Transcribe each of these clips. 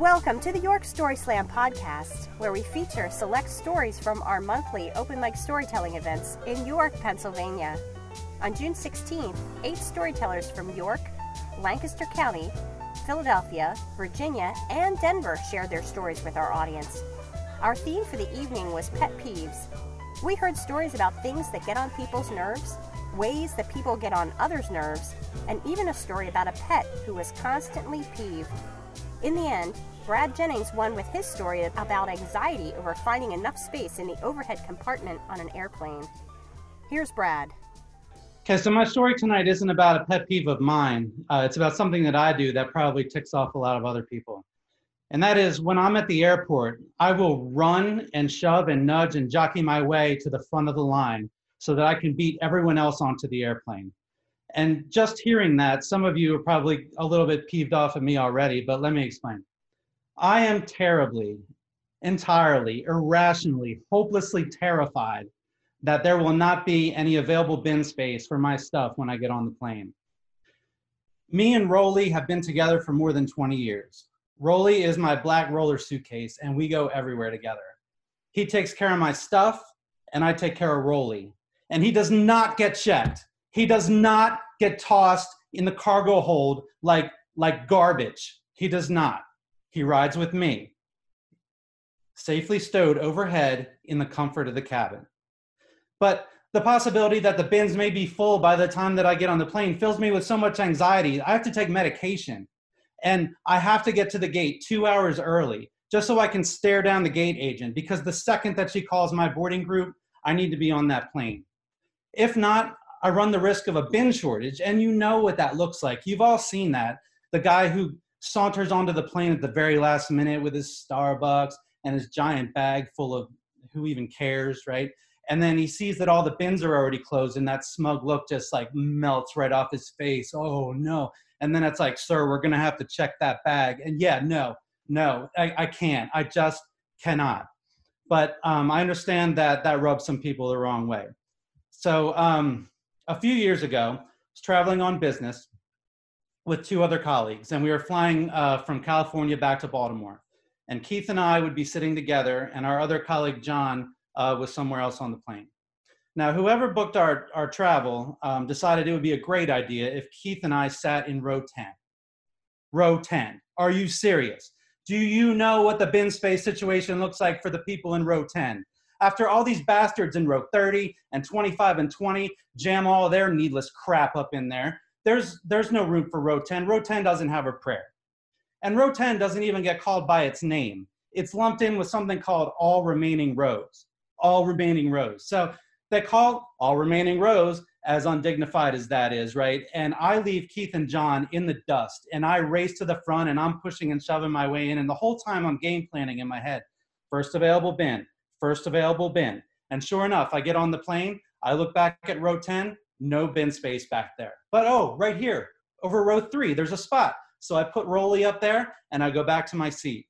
Welcome to the York Story Slam podcast, where we feature select stories from our monthly open mic storytelling events in York, Pennsylvania. On June 16th, eight storytellers from York, Lancaster County, Philadelphia, Virginia, and Denver shared their stories with our audience. Our theme for the evening was pet peeves. We heard stories about things that get on people's nerves, ways that people get on others' nerves, and even a story about a pet who was constantly peeved. In the end, Brad Jennings won with his story about anxiety over finding enough space in the overhead compartment on an airplane. Here's Brad. Okay, so my story tonight isn't about a pet peeve of mine. Uh, it's about something that I do that probably ticks off a lot of other people. And that is when I'm at the airport, I will run and shove and nudge and jockey my way to the front of the line so that I can beat everyone else onto the airplane. And just hearing that, some of you are probably a little bit peeved off at me already, but let me explain. I am terribly, entirely, irrationally, hopelessly terrified that there will not be any available bin space for my stuff when I get on the plane. Me and Roly have been together for more than 20 years. Roly is my black roller suitcase, and we go everywhere together. He takes care of my stuff, and I take care of Roly. And he does not get checked. He does not get tossed in the cargo hold like, like garbage. He does not. He rides with me, safely stowed overhead in the comfort of the cabin. But the possibility that the bins may be full by the time that I get on the plane fills me with so much anxiety. I have to take medication and I have to get to the gate two hours early just so I can stare down the gate agent because the second that she calls my boarding group, I need to be on that plane. If not, I run the risk of a bin shortage, and you know what that looks like. You've all seen that. The guy who saunters onto the plane at the very last minute with his Starbucks and his giant bag full of who even cares, right? And then he sees that all the bins are already closed, and that smug look just like melts right off his face. Oh no. And then it's like, sir, we're gonna have to check that bag. And yeah, no, no, I, I can't. I just cannot. But um, I understand that that rubs some people the wrong way. So um, a few years ago, I was traveling on business with two other colleagues, and we were flying uh, from California back to Baltimore. And Keith and I would be sitting together, and our other colleague, John, uh, was somewhere else on the plane. Now, whoever booked our, our travel um, decided it would be a great idea if Keith and I sat in row 10. Row 10. Are you serious? Do you know what the bin space situation looks like for the people in row 10? After all these bastards in row 30 and 25 and 20 jam all their needless crap up in there, there's, there's no room for row 10. Row 10 doesn't have a prayer. And row 10 doesn't even get called by its name. It's lumped in with something called all remaining rows. All remaining rows. So they call all remaining rows as undignified as that is, right? And I leave Keith and John in the dust and I race to the front and I'm pushing and shoving my way in. And the whole time I'm game planning in my head. First available bin, first available bin. And sure enough, I get on the plane, I look back at row 10, no bin space back there. But oh, right here, over row three, there's a spot. So I put Rolly up there and I go back to my seat.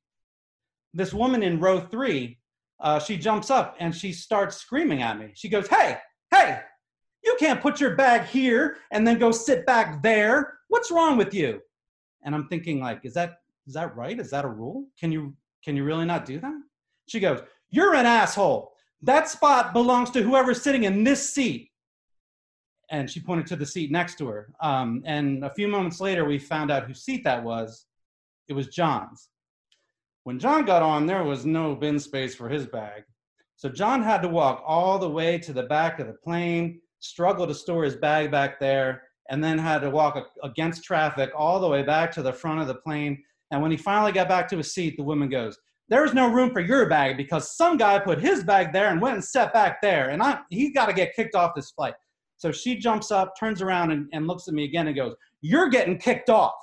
This woman in row three, uh, she jumps up and she starts screaming at me. She goes, Hey, hey, you can't put your bag here and then go sit back there. What's wrong with you? And I'm thinking, like, is that is that right? Is that a rule? Can you can you really not do that? She goes, You're an asshole. That spot belongs to whoever's sitting in this seat and she pointed to the seat next to her. Um, and a few moments later, we found out whose seat that was. It was John's. When John got on, there was no bin space for his bag. So John had to walk all the way to the back of the plane, struggle to store his bag back there, and then had to walk against traffic all the way back to the front of the plane. And when he finally got back to his seat, the woman goes, There's no room for your bag because some guy put his bag there and went and sat back there. And I, he got to get kicked off this flight. So she jumps up, turns around, and, and looks at me again and goes, You're getting kicked off.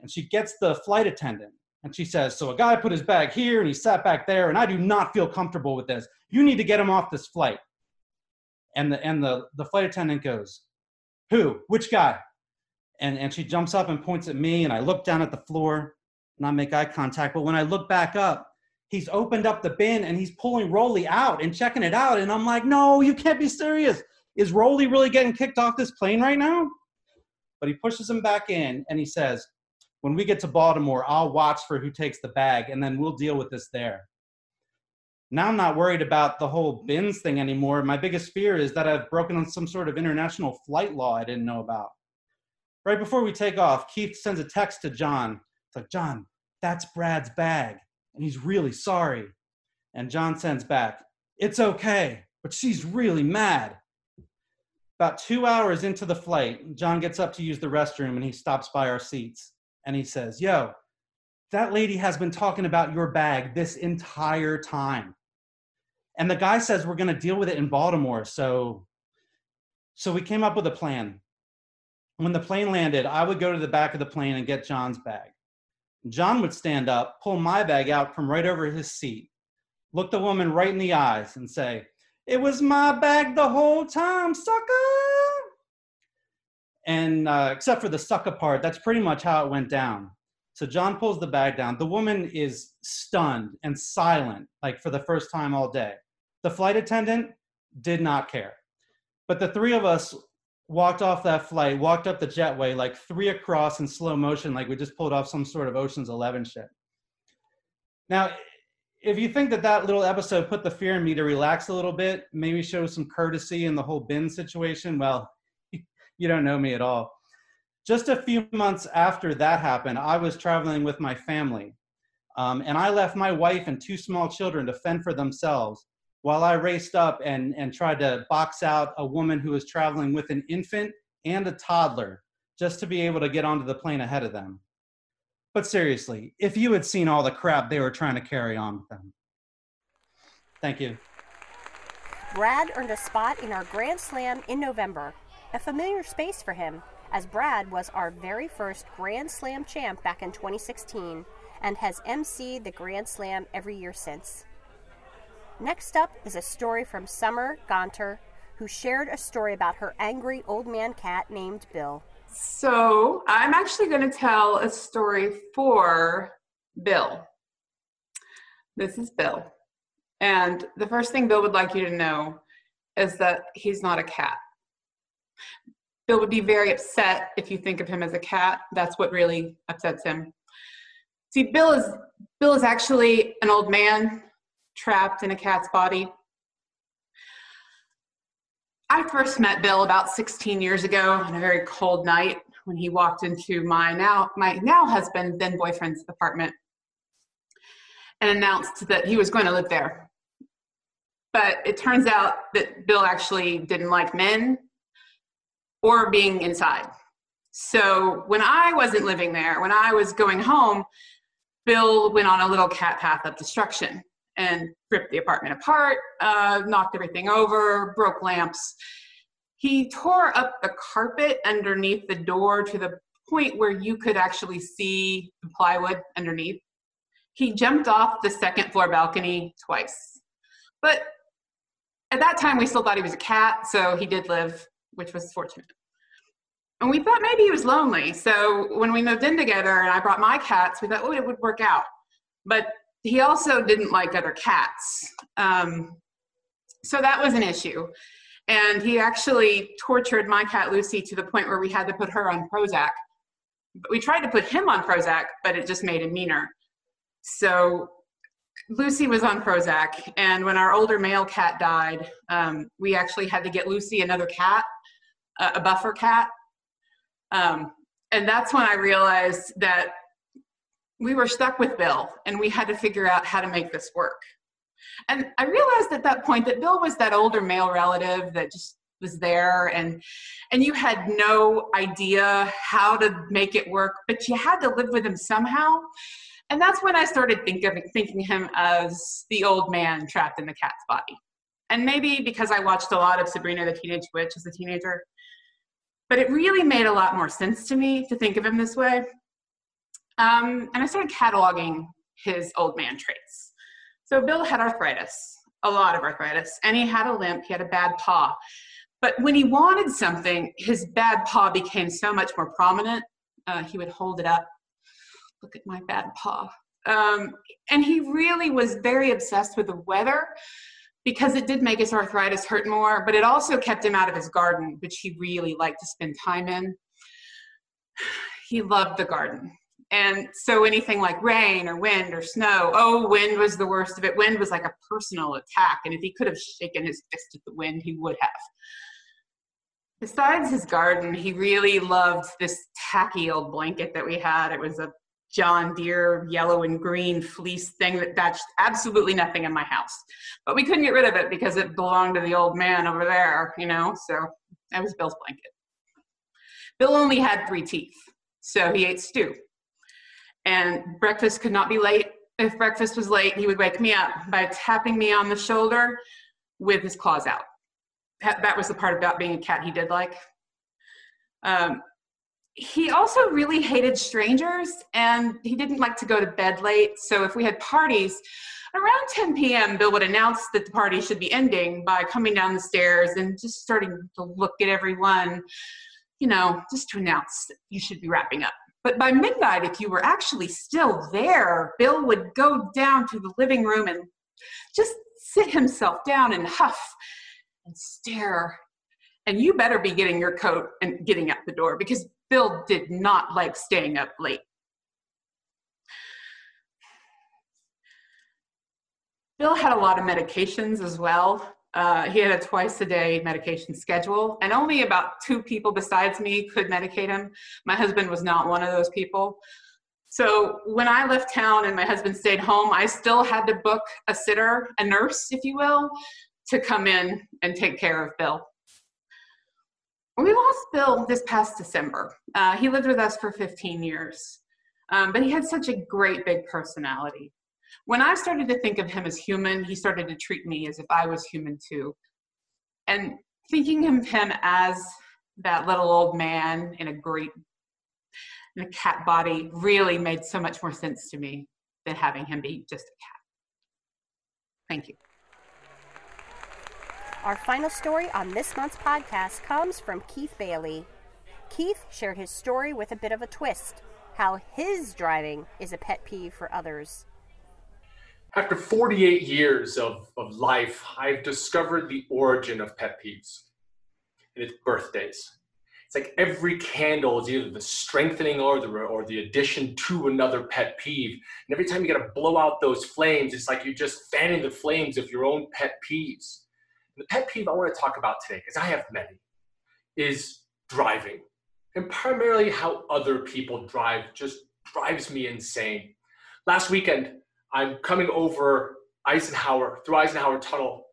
And she gets the flight attendant and she says, So a guy put his bag here and he sat back there, and I do not feel comfortable with this. You need to get him off this flight. And the, and the, the flight attendant goes, Who? Which guy? And, and she jumps up and points at me, and I look down at the floor I make eye contact. But when I look back up, he's opened up the bin and he's pulling Rolly out and checking it out. And I'm like, No, you can't be serious is Rolly really getting kicked off this plane right now? But he pushes him back in and he says, When we get to Baltimore, I'll watch for who takes the bag and then we'll deal with this there. Now I'm not worried about the whole bins thing anymore. My biggest fear is that I've broken on some sort of international flight law I didn't know about. Right before we take off, Keith sends a text to John. It's like, John, that's Brad's bag, and he's really sorry. And John sends back, It's okay, but she's really mad. About two hours into the flight, John gets up to use the restroom and he stops by our seats and he says, Yo, that lady has been talking about your bag this entire time. And the guy says we're going to deal with it in Baltimore. So, so we came up with a plan. When the plane landed, I would go to the back of the plane and get John's bag. John would stand up, pull my bag out from right over his seat, look the woman right in the eyes, and say, It was my bag the whole time, sucker. And uh, except for the sucker part, that's pretty much how it went down. So John pulls the bag down. The woman is stunned and silent, like for the first time all day. The flight attendant did not care. But the three of us walked off that flight, walked up the jetway like three across in slow motion, like we just pulled off some sort of Ocean's Eleven shit. Now, if you think that that little episode put the fear in me to relax a little bit, maybe show some courtesy in the whole bin situation, well, you don't know me at all. Just a few months after that happened, I was traveling with my family. Um, and I left my wife and two small children to fend for themselves while I raced up and, and tried to box out a woman who was traveling with an infant and a toddler just to be able to get onto the plane ahead of them. But seriously, if you had seen all the crap they were trying to carry on with them. Thank you. Brad earned a spot in our Grand Slam in November, a familiar space for him, as Brad was our very first Grand Slam champ back in 2016 and has emceed the Grand Slam every year since. Next up is a story from Summer Gonter, who shared a story about her angry old man cat named Bill. So, I'm actually going to tell a story for Bill. This is Bill. And the first thing Bill would like you to know is that he's not a cat. Bill would be very upset if you think of him as a cat. That's what really upsets him. See, Bill is Bill is actually an old man trapped in a cat's body. I first met Bill about 16 years ago on a very cold night when he walked into my now my now husband, then boyfriend's apartment and announced that he was going to live there. But it turns out that Bill actually didn't like men or being inside. So when I wasn't living there, when I was going home, Bill went on a little cat path of destruction and ripped the apartment apart, uh, knocked everything over, broke lamps. He tore up the carpet underneath the door to the point where you could actually see the plywood underneath. He jumped off the second floor balcony twice. But at that time, we still thought he was a cat, so he did live, which was fortunate. And we thought maybe he was lonely. So when we moved in together and I brought my cats, we thought, oh, it would work out. But he also didn't like other cats. Um, so that was an issue. And he actually tortured my cat Lucy to the point where we had to put her on Prozac. We tried to put him on Prozac, but it just made him meaner. So Lucy was on Prozac, and when our older male cat died, um, we actually had to get Lucy another cat, a buffer cat. Um, and that's when I realized that we were stuck with Bill and we had to figure out how to make this work. And I realized at that point that Bill was that older male relative that just was there and and you had no idea how to make it work, but you had to live with him somehow. And that's when I started think of, thinking him as the old man trapped in the cat's body. And maybe because I watched a lot of Sabrina the Teenage Witch as a teenager, but it really made a lot more sense to me to think of him this way. Um, and I started cataloging his old man traits. So Bill had arthritis, a lot of arthritis, and he had a limp, he had a bad paw. But when he wanted something, his bad paw became so much more prominent. Uh, he would hold it up, look at my bad paw. Um, and he really was very obsessed with the weather because it did make his arthritis hurt more, but it also kept him out of his garden, which he really liked to spend time in. He loved the garden And so anything like rain or wind or snow, oh, wind was the worst of it. Wind was like a personal attack. And if he could have shaken his fist at the wind, he would have. Besides his garden, he really loved this tacky old blanket that we had. It was a John Deere yellow and green fleece thing that touched absolutely nothing in my house. But we couldn't get rid of it because it belonged to the old man over there, you know, so that was Bill's blanket. Bill only had three teeth, so he ate stew. And breakfast could not be late. If breakfast was late, he would wake me up by tapping me on the shoulder with his claws out. That was the part about being a cat he did like. Um, he also really hated strangers and he didn't like to go to bed late. So if we had parties, around 10 p.m., Bill would announce that the party should be ending by coming down the stairs and just starting to look at everyone, you know, just to announce that you should be wrapping up. But by midnight, if you were actually still there, Bill would go down to the living room and just sit himself down and huff and stare. And you better be getting your coat and getting out the door because Bill did not like staying up late. Bill had a lot of medications as well. Uh, he had a twice a day medication schedule, and only about two people besides me could medicate him. My husband was not one of those people. So when I left town and my husband stayed home, I still had to book a sitter, a nurse, if you will, to come in and take care of Bill. We lost Bill this past December. Uh, he lived with us for 15 years, um, but he had such a great big personality. When I started to think of him as human, he started to treat me as if I was human too. And thinking of him as that little old man in a great in a cat body really made so much more sense to me than having him be just a cat. Thank you. Our final story on this month's podcast comes from Keith Bailey. Keith shared his story with a bit of a twist how his driving is a pet peeve for others. After 48 years of, of life, I've discovered the origin of pet peeves, and it's birthdays. It's like every candle is either the strengthening or the, or the addition to another pet peeve. And every time you got to blow out those flames, it's like you're just fanning the flames of your own pet peeves the pet peeve I want to talk about today, because I have many, is driving. And primarily how other people drive just drives me insane. Last weekend, I'm coming over Eisenhower, through Eisenhower Tunnel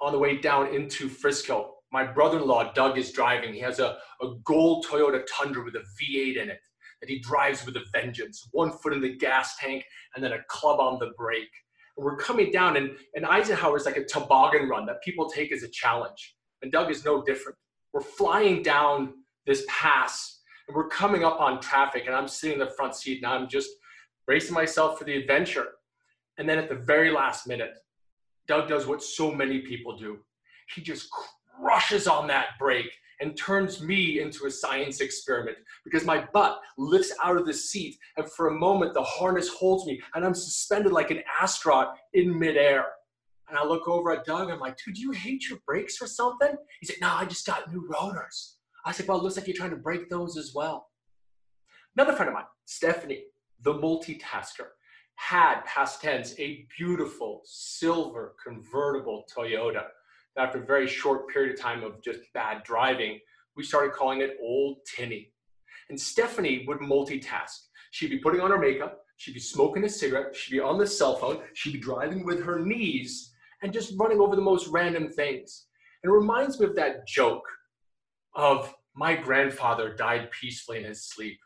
on the way down into Frisco. My brother-in-law, Doug, is driving. He has a, a gold Toyota Tundra with a V8 in it that he drives with a vengeance. One foot in the gas tank and then a club on the brake we're coming down, and, and Eisenhower is like a toboggan run that people take as a challenge. And Doug is no different. We're flying down this pass, and we're coming up on traffic, and I'm sitting in the front seat, and I'm just bracing myself for the adventure. And then at the very last minute, Doug does what so many people do. He just crushes on that brake and turns me into a science experiment because my butt lifts out of the seat and for a moment the harness holds me and I'm suspended like an astronaut in midair. And I look over at Doug, I'm like, dude, do you hate your brakes or something? He said, no, I just got new rotors. I said, well, it looks like you're trying to break those as well. Another friend of mine, Stephanie, the multitasker, had past tense a beautiful silver convertible Toyota after a very short period of time of just bad driving, we started calling it Old Tinny. And Stephanie would multitask. She'd be putting on her makeup, she'd be smoking a cigarette, she'd be on the cell phone, she'd be driving with her knees and just running over the most random things. And it reminds me of that joke of my grandfather died peacefully in his sleep.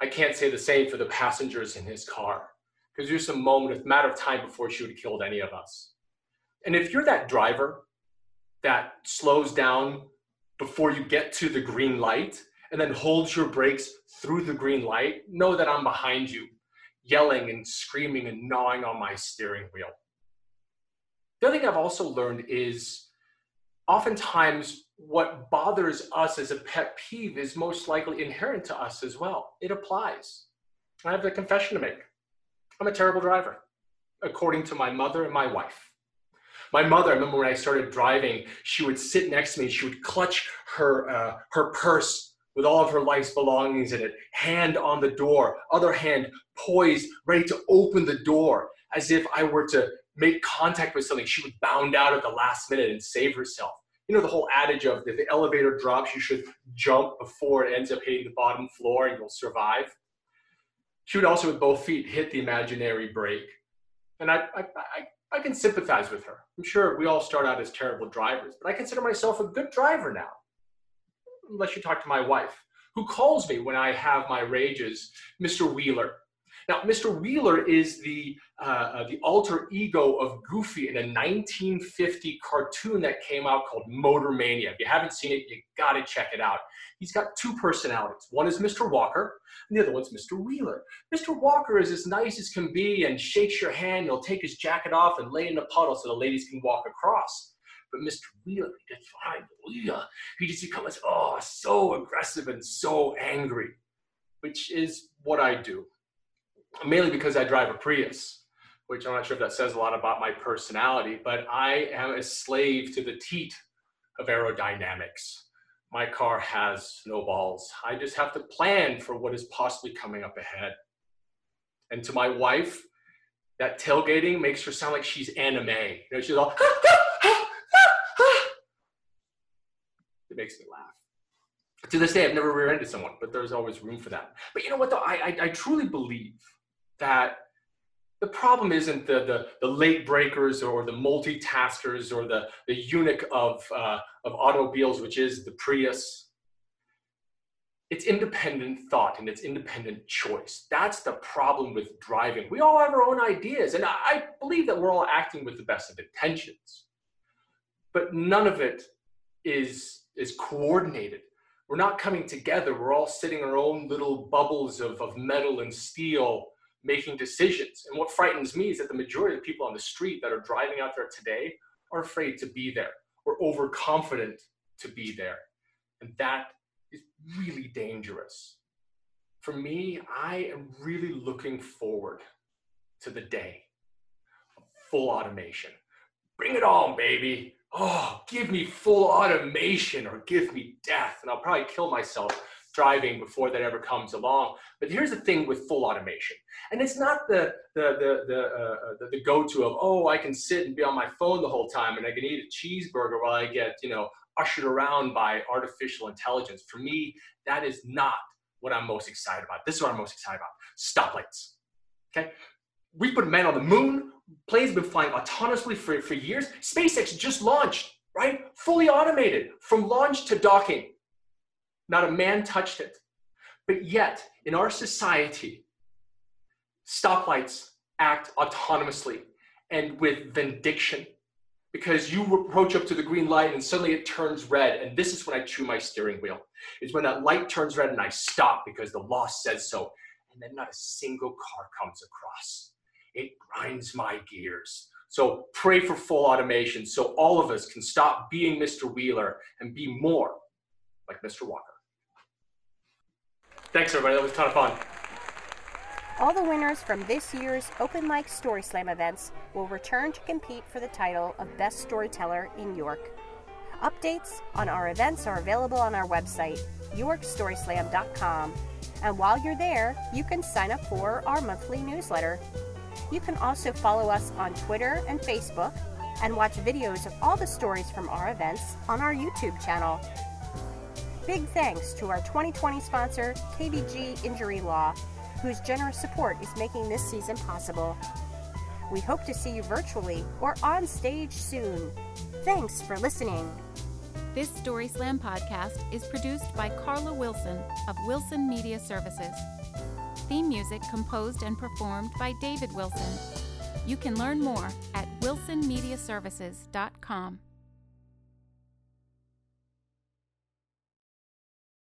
I can't say the same for the passengers in his car because there's a moment, a matter of time before she would have killed any of us. And if you're that driver that slows down before you get to the green light and then holds your brakes through the green light, know that I'm behind you, yelling and screaming and gnawing on my steering wheel. The other thing I've also learned is oftentimes what bothers us as a pet peeve is most likely inherent to us as well. It applies. I have a confession to make. I'm a terrible driver, according to my mother and my wife. My mother, I remember when I started driving, she would sit next to me. She would clutch her uh, her purse with all of her life's belongings in it, hand on the door, other hand poised, ready to open the door, as if I were to make contact with something. She would bound out at the last minute and save herself. You know the whole adage of if the elevator drops, you should jump before it ends up hitting the bottom floor and you'll survive. She would also, with both feet, hit the imaginary brake. And I, I, I, I can sympathize with her. I'm sure we all start out as terrible drivers, but I consider myself a good driver now unless you talk to my wife, who calls me when I have my rages, Mr. Wheeler. Now, Mr. Wheeler is the, uh, uh, the alter ego of Goofy in a 1950 cartoon that came out called Motor Mania. If you haven't seen it, you gotta check it out. He's got two personalities. One is Mr. Walker, and the other one's Mr. Wheeler. Mr. Walker is as nice as can be and shakes your hand. He'll take his jacket off and lay in the puddle so the ladies can walk across. But Mr. Wheeler, he gets behind the wheel. He just becomes, oh, so aggressive and so angry, which is what I do. Mainly because I drive a Prius, which I'm not sure if that says a lot about my personality, but I am a slave to the teat of aerodynamics. My car has no balls. I just have to plan for what is possibly coming up ahead. And to my wife, that tailgating makes her sound like she's anime. You know, she's all, it makes me laugh. To this day, I've never rear-ended someone, but there's always room for that. But you know what, though? I, I, I truly believe that the problem isn't the, the, the, late breakers or the multitaskers or the, the eunuch of, uh, of automobiles, which is the Prius. It's independent thought and it's independent choice. That's the problem with driving. We all have our own ideas, and I believe that we're all acting with the best of intentions. But none of it is is coordinated. We're not coming together. We're all sitting in our own little bubbles of, of metal and steel making decisions. And what frightens me is that the majority of the people on the street that are driving out there today are afraid to be there or overconfident to be there. And that is really dangerous. For me, I am really looking forward to the day of full automation. Bring it on, baby oh, give me full automation or give me death. And I'll probably kill myself driving before that ever comes along. But here's the thing with full automation, and it's not the the the the, uh, the, the go-to of oh I can sit and be on my phone the whole time and I can eat a cheeseburger while I get you know ushered around by artificial intelligence. For me, that is not what I'm most excited about. This is what I'm most excited about: stoplights. Okay, we put men on the moon planes have been flying autonomously for, for years. SpaceX just launched, right? Fully automated from launch to docking. Not a man touched it. But yet, in our society, stoplights act autonomously and with vindication because you approach up to the green light and suddenly it turns red. And this is when I chew my steering wheel. It's when that light turns red and I stop because the law says so. And then not a single car comes across it grinds my gears. So pray for full automation so all of us can stop being Mr. Wheeler and be more like Mr. Walker. Thanks, everybody. That was a ton of fun. All the winners from this year's Open Mic Story Slam events will return to compete for the title of Best Storyteller in York. Updates on our events are available on our website, yorkstoryslam.com. And while you're there, you can sign up for our monthly newsletter you can also follow us on Twitter and Facebook and watch videos of all the stories from our events on our YouTube channel. Big thanks to our 2020 sponsor, KBG Injury Law, whose generous support is making this season possible. We hope to see you virtually or on stage soon. Thanks for listening. This Story Slam podcast is produced by Carla Wilson of Wilson Media Services. Theme music composed and performed by David Wilson. You can learn more at wilsonmediaservices.com.